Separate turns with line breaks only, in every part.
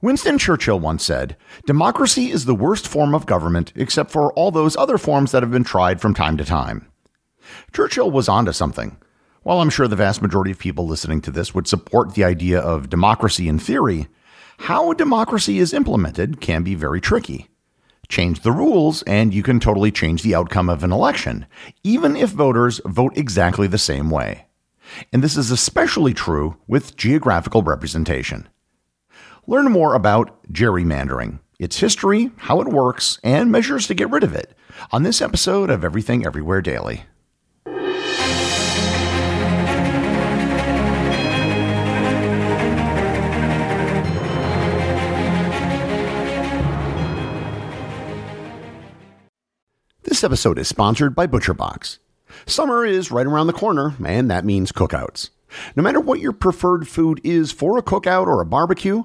Winston Churchill once said, Democracy is the worst form of government except for all those other forms that have been tried from time to time. Churchill was onto something. While I'm sure the vast majority of people listening to this would support the idea of democracy in theory, how democracy is implemented can be very tricky. Change the rules, and you can totally change the outcome of an election, even if voters vote exactly the same way. And this is especially true with geographical representation. Learn more about gerrymandering, its history, how it works, and measures to get rid of it on this episode of Everything Everywhere Daily. This episode is sponsored by ButcherBox. Summer is right around the corner, and that means cookouts. No matter what your preferred food is for a cookout or a barbecue,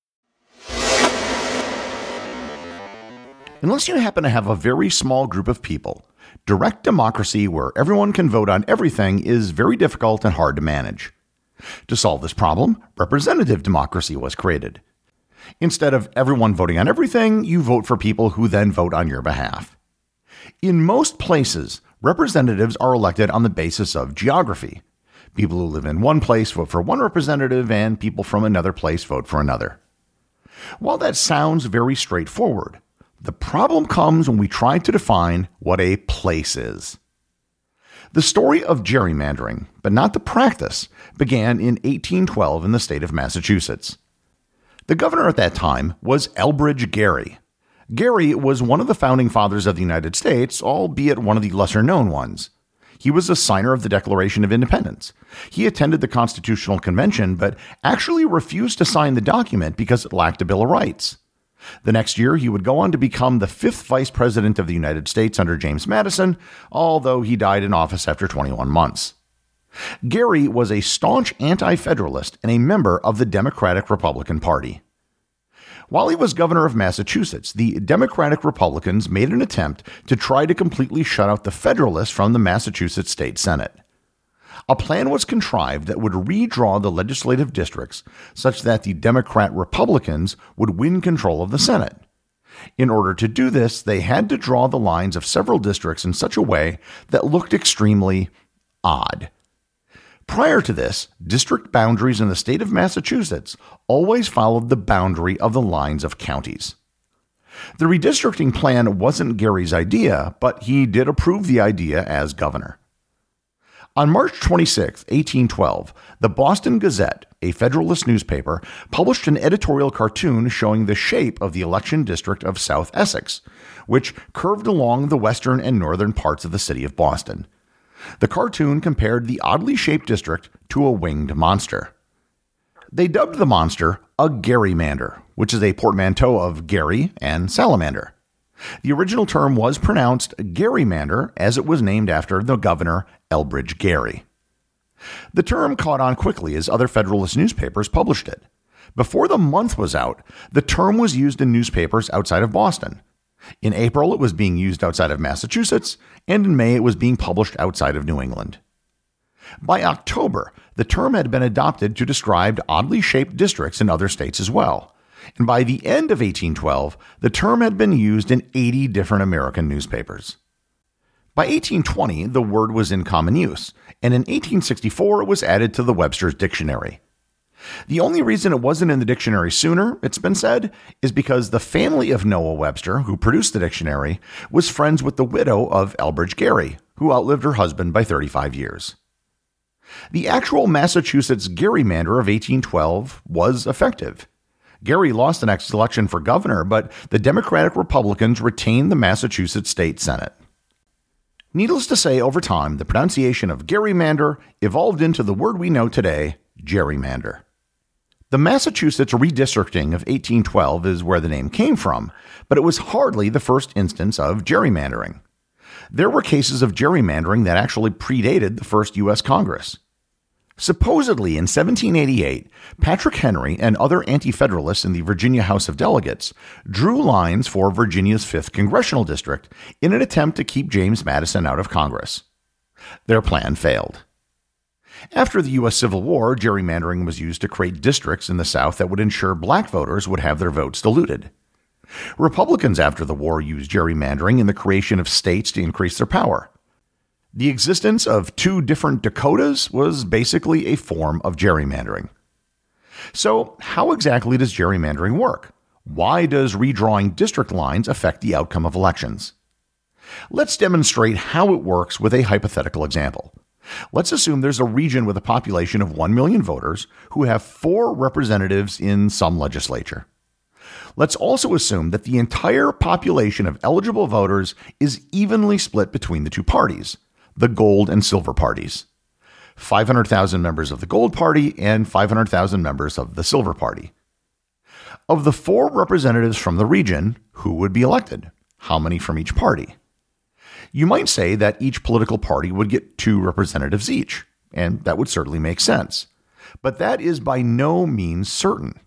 Unless you happen to have a very small group of people, direct democracy where everyone can vote on everything is very difficult and hard to manage. To solve this problem, representative democracy was created. Instead of everyone voting on everything, you vote for people who then vote on your behalf. In most places, representatives are elected on the basis of geography. People who live in one place vote for one representative, and people from another place vote for another. While that sounds very straightforward, the problem comes when we try to define what a place is. The story of gerrymandering, but not the practice, began in 1812 in the state of Massachusetts. The governor at that time was Elbridge Gerry. Gerry was one of the founding fathers of the United States, albeit one of the lesser known ones. He was a signer of the Declaration of Independence. He attended the Constitutional Convention, but actually refused to sign the document because it lacked a Bill of Rights. The next year, he would go on to become the fifth vice president of the United States under James Madison, although he died in office after 21 months. Gerry was a staunch anti federalist and a member of the Democratic Republican Party. While he was governor of Massachusetts, the Democratic Republicans made an attempt to try to completely shut out the Federalists from the Massachusetts State Senate. A plan was contrived that would redraw the legislative districts such that the Democrat Republicans would win control of the Senate. In order to do this, they had to draw the lines of several districts in such a way that looked extremely odd. Prior to this, district boundaries in the state of Massachusetts always followed the boundary of the lines of counties. The redistricting plan wasn't Gerry's idea, but he did approve the idea as governor. On March 26, 1812, the Boston Gazette, a Federalist newspaper, published an editorial cartoon showing the shape of the election district of South Essex, which curved along the western and northern parts of the city of Boston. The cartoon compared the oddly shaped district to a winged monster. They dubbed the monster a gerrymander, which is a portmanteau of Gerry and salamander. The original term was pronounced gerrymander as it was named after the governor Elbridge Gerry. The term caught on quickly as other Federalist newspapers published it. Before the month was out, the term was used in newspapers outside of Boston. In April, it was being used outside of Massachusetts, and in May, it was being published outside of New England. By October, the term had been adopted to describe oddly shaped districts in other states as well. And by the end of 1812, the term had been used in 80 different American newspapers. By 1820, the word was in common use, and in 1864 it was added to the Webster's Dictionary. The only reason it wasn't in the dictionary sooner, it's been said, is because the family of Noah Webster, who produced the dictionary, was friends with the widow of Elbridge Gerry, who outlived her husband by 35 years. The actual Massachusetts gerrymander of 1812 was effective. Gerry lost the next election for governor, but the Democratic Republicans retained the Massachusetts State Senate. Needless to say, over time, the pronunciation of gerrymander evolved into the word we know today, gerrymander. The Massachusetts redistricting of 1812 is where the name came from, but it was hardly the first instance of gerrymandering. There were cases of gerrymandering that actually predated the first U.S. Congress. Supposedly in 1788, Patrick Henry and other Anti Federalists in the Virginia House of Delegates drew lines for Virginia's 5th Congressional District in an attempt to keep James Madison out of Congress. Their plan failed. After the U.S. Civil War, gerrymandering was used to create districts in the South that would ensure black voters would have their votes diluted. Republicans after the war used gerrymandering in the creation of states to increase their power. The existence of two different Dakotas was basically a form of gerrymandering. So, how exactly does gerrymandering work? Why does redrawing district lines affect the outcome of elections? Let's demonstrate how it works with a hypothetical example. Let's assume there's a region with a population of 1 million voters who have four representatives in some legislature. Let's also assume that the entire population of eligible voters is evenly split between the two parties, the gold and silver parties. 500,000 members of the gold party and 500,000 members of the silver party. Of the four representatives from the region, who would be elected? How many from each party? You might say that each political party would get two representatives each, and that would certainly make sense. But that is by no means certain.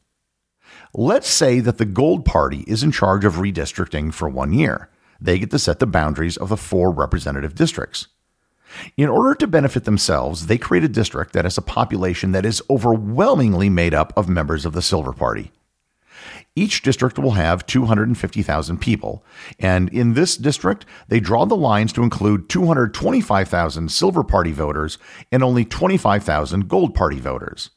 Let's say that the Gold Party is in charge of redistricting for one year. They get to set the boundaries of the four representative districts. In order to benefit themselves, they create a district that has a population that is overwhelmingly made up of members of the Silver Party. Each district will have 250,000 people, and in this district, they draw the lines to include 225,000 Silver Party voters and only 25,000 Gold Party voters.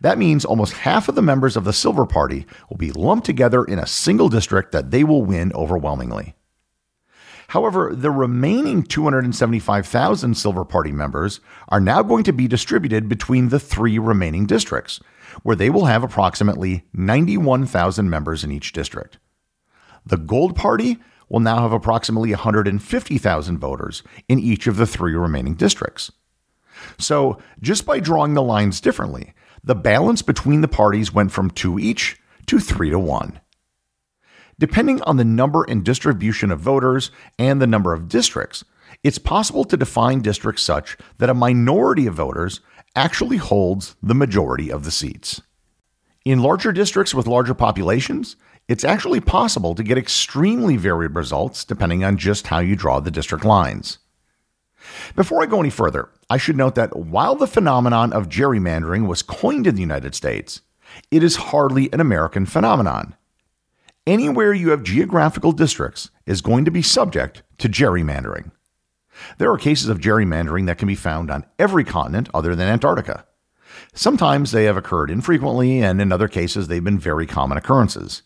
That means almost half of the members of the Silver Party will be lumped together in a single district that they will win overwhelmingly. However, the remaining 275,000 Silver Party members are now going to be distributed between the three remaining districts, where they will have approximately 91,000 members in each district. The Gold Party will now have approximately 150,000 voters in each of the three remaining districts. So, just by drawing the lines differently, the balance between the parties went from 2 each to 3 to 1. Depending on the number and distribution of voters and the number of districts, it's possible to define districts such that a minority of voters actually holds the majority of the seats. In larger districts with larger populations, it's actually possible to get extremely varied results depending on just how you draw the district lines. Before I go any further, I should note that while the phenomenon of gerrymandering was coined in the United States, it is hardly an American phenomenon. Anywhere you have geographical districts is going to be subject to gerrymandering. There are cases of gerrymandering that can be found on every continent other than Antarctica. Sometimes they have occurred infrequently, and in other cases, they've been very common occurrences.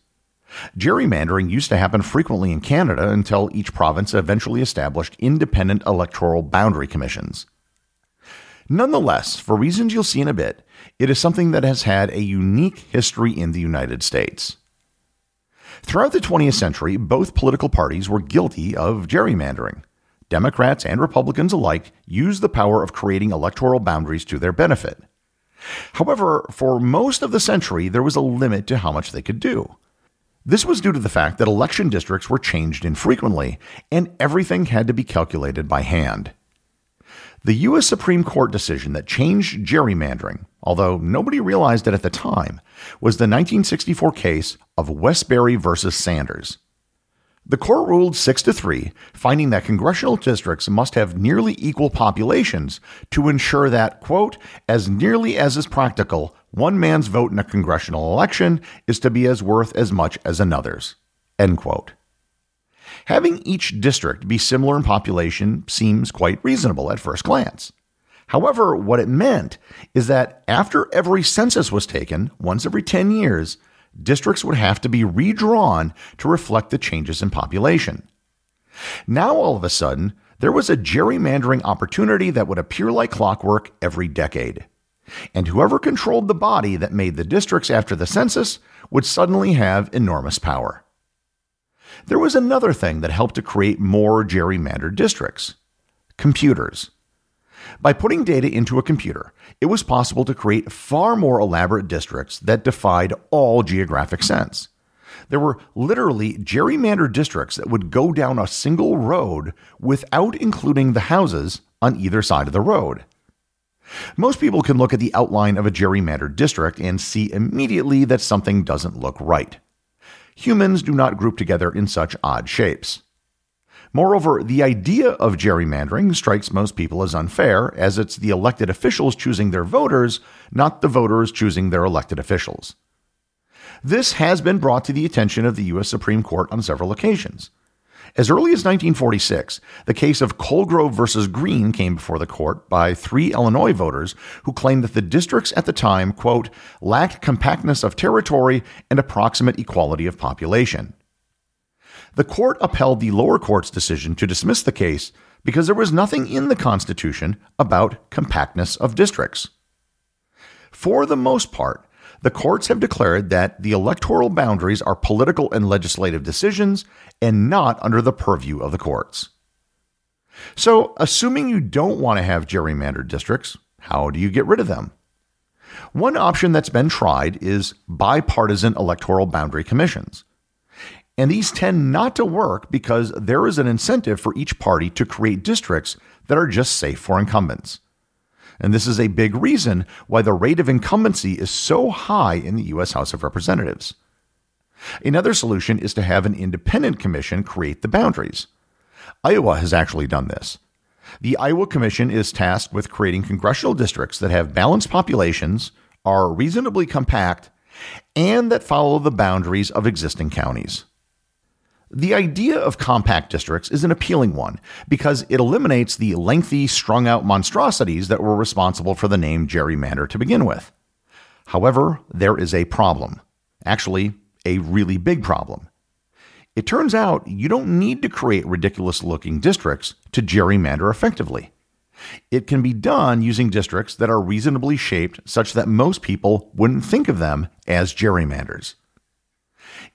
Gerrymandering used to happen frequently in Canada until each province eventually established independent electoral boundary commissions. Nonetheless, for reasons you'll see in a bit, it is something that has had a unique history in the United States. Throughout the 20th century, both political parties were guilty of gerrymandering. Democrats and Republicans alike used the power of creating electoral boundaries to their benefit. However, for most of the century, there was a limit to how much they could do. This was due to the fact that election districts were changed infrequently, and everything had to be calculated by hand. The U.S. Supreme Court decision that changed gerrymandering, although nobody realized it at the time, was the 1964 case of Wesberry versus Sanders. The court ruled 6 to 3, finding that congressional districts must have nearly equal populations to ensure that, quote, as nearly as is practical, one man's vote in a congressional election is to be as worth as much as another's, end quote. Having each district be similar in population seems quite reasonable at first glance. However, what it meant is that after every census was taken, once every 10 years, districts would have to be redrawn to reflect the changes in population. Now, all of a sudden, there was a gerrymandering opportunity that would appear like clockwork every decade. And whoever controlled the body that made the districts after the census would suddenly have enormous power. There was another thing that helped to create more gerrymandered districts computers. By putting data into a computer, it was possible to create far more elaborate districts that defied all geographic sense. There were literally gerrymandered districts that would go down a single road without including the houses on either side of the road. Most people can look at the outline of a gerrymandered district and see immediately that something doesn't look right. Humans do not group together in such odd shapes. Moreover, the idea of gerrymandering strikes most people as unfair, as it's the elected officials choosing their voters, not the voters choosing their elected officials. This has been brought to the attention of the U.S. Supreme Court on several occasions. As early as 1946, the case of Colegrove versus Green came before the court by three Illinois voters who claimed that the districts at the time, quote, lacked compactness of territory and approximate equality of population. The court upheld the lower court's decision to dismiss the case because there was nothing in the Constitution about compactness of districts. For the most part, the courts have declared that the electoral boundaries are political and legislative decisions and not under the purview of the courts. So, assuming you don't want to have gerrymandered districts, how do you get rid of them? One option that's been tried is bipartisan electoral boundary commissions. And these tend not to work because there is an incentive for each party to create districts that are just safe for incumbents. And this is a big reason why the rate of incumbency is so high in the U.S. House of Representatives. Another solution is to have an independent commission create the boundaries. Iowa has actually done this. The Iowa Commission is tasked with creating congressional districts that have balanced populations, are reasonably compact, and that follow the boundaries of existing counties. The idea of compact districts is an appealing one because it eliminates the lengthy, strung out monstrosities that were responsible for the name gerrymander to begin with. However, there is a problem. Actually, a really big problem. It turns out you don't need to create ridiculous looking districts to gerrymander effectively. It can be done using districts that are reasonably shaped such that most people wouldn't think of them as gerrymanders.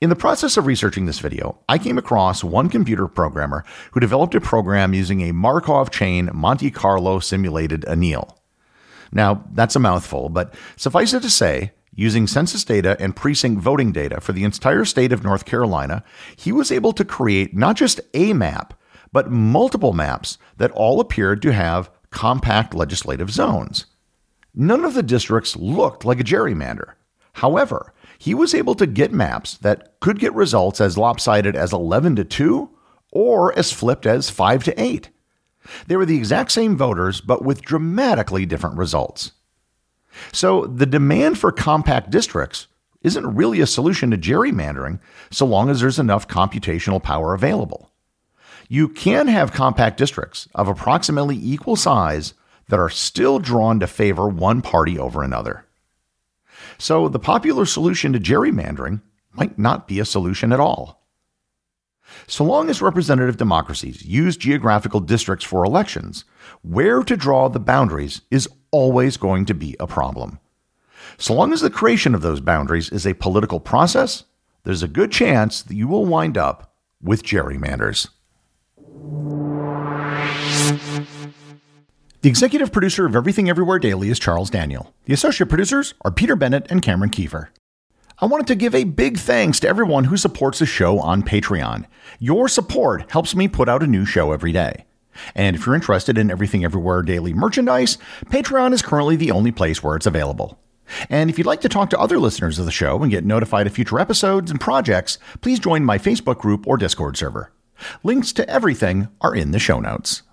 In the process of researching this video, I came across one computer programmer who developed a program using a Markov chain Monte Carlo simulated anneal. Now, that's a mouthful, but suffice it to say, using census data and precinct voting data for the entire state of North Carolina, he was able to create not just a map, but multiple maps that all appeared to have compact legislative zones. None of the districts looked like a gerrymander. However, he was able to get maps that could get results as lopsided as 11 to 2 or as flipped as 5 to 8. They were the exact same voters, but with dramatically different results. So the demand for compact districts isn't really a solution to gerrymandering so long as there's enough computational power available. You can have compact districts of approximately equal size that are still drawn to favor one party over another. So the popular solution to gerrymandering might not be a solution at all. So long as representative democracies use geographical districts for elections, where to draw the boundaries is always going to be a problem. So long as the creation of those boundaries is a political process, there's a good chance that you will wind up with gerrymanders. The executive producer of Everything Everywhere Daily is Charles Daniel. The associate producers are Peter Bennett and Cameron Kieffer. I wanted to give a big thanks to everyone who supports the show on Patreon. Your support helps me put out a new show every day. And if you're interested in Everything Everywhere Daily merchandise, Patreon is currently the only place where it's available. And if you'd like to talk to other listeners of the show and get notified of future episodes and projects, please join my Facebook group or Discord server. Links to everything are in the show notes.